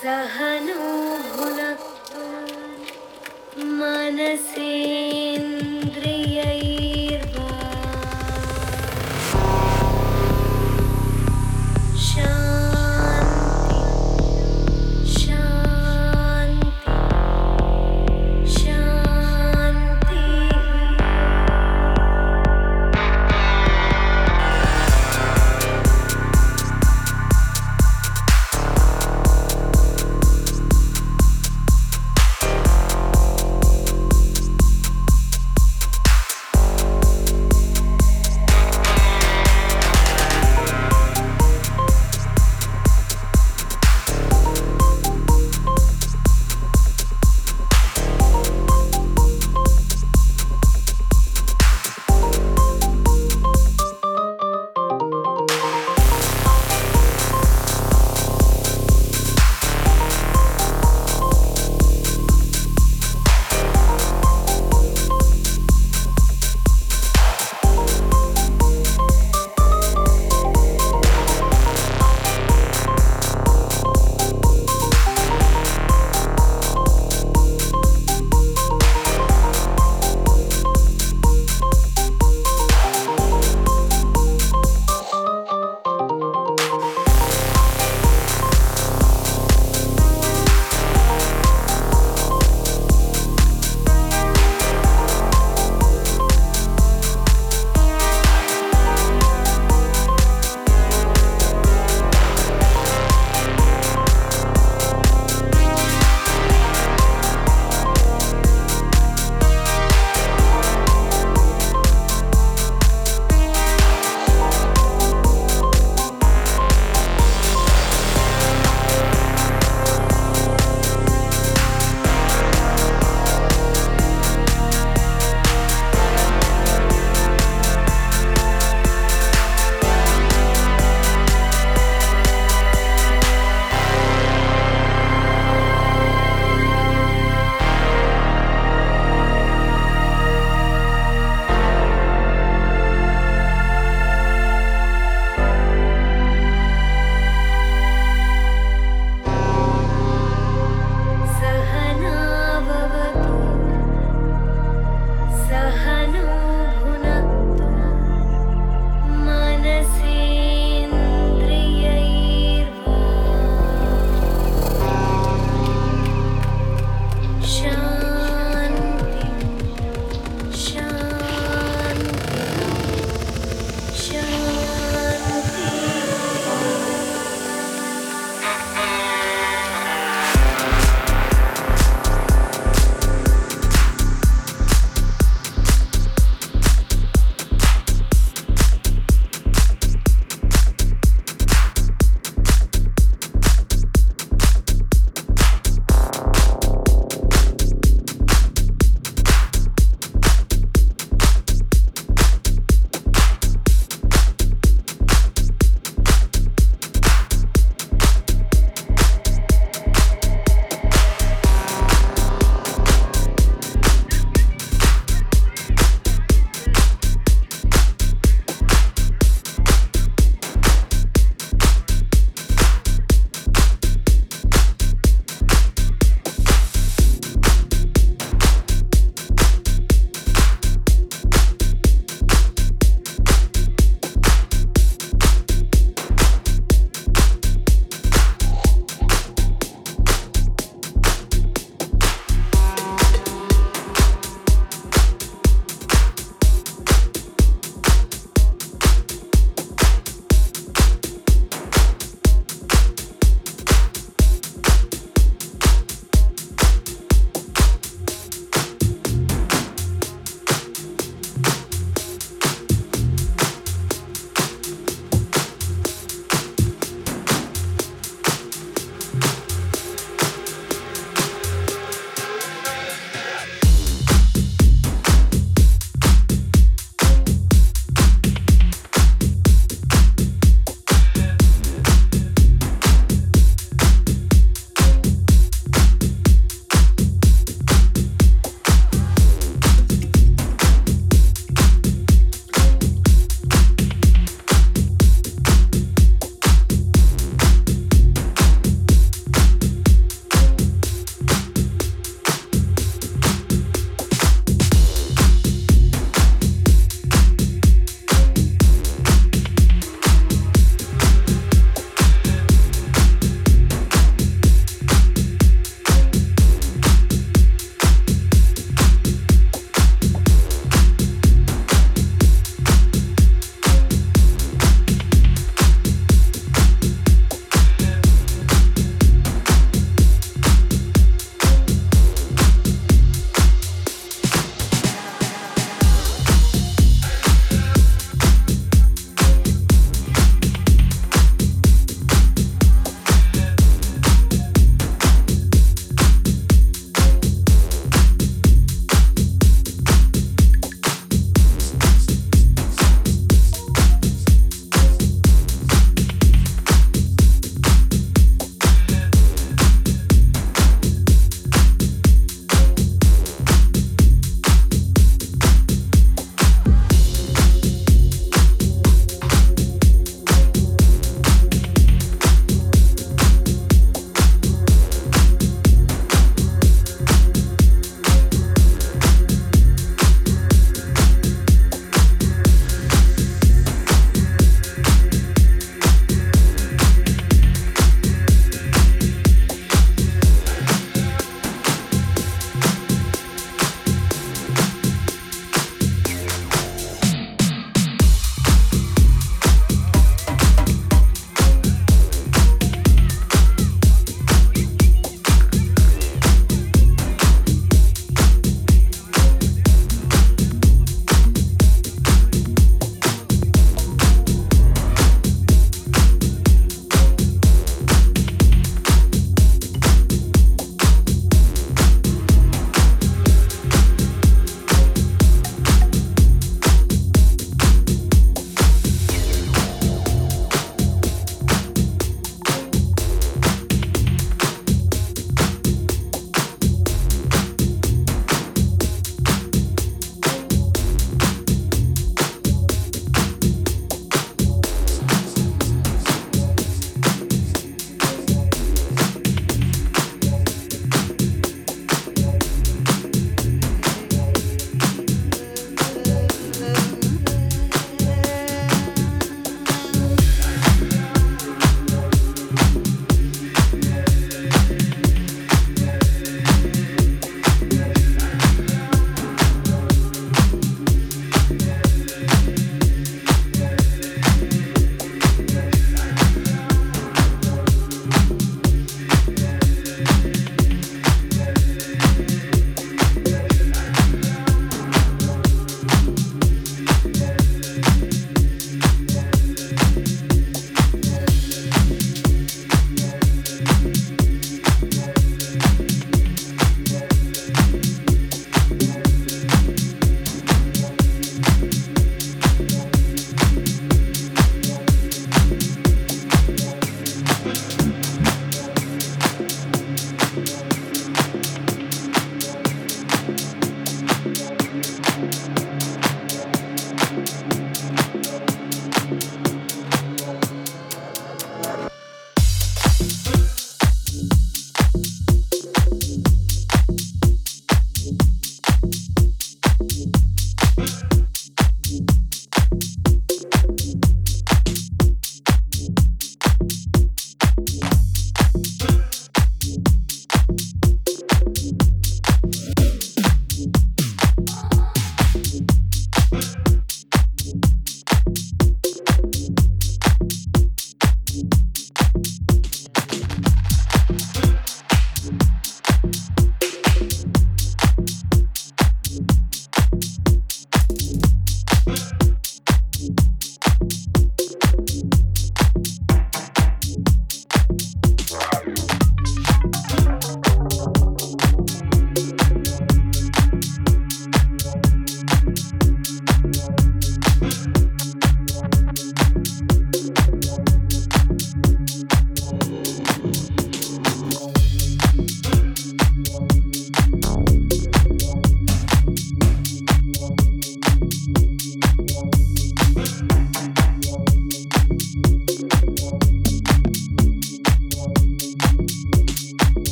सहनो भुनक्तु मनसेन्द्रियैर्वा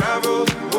travel.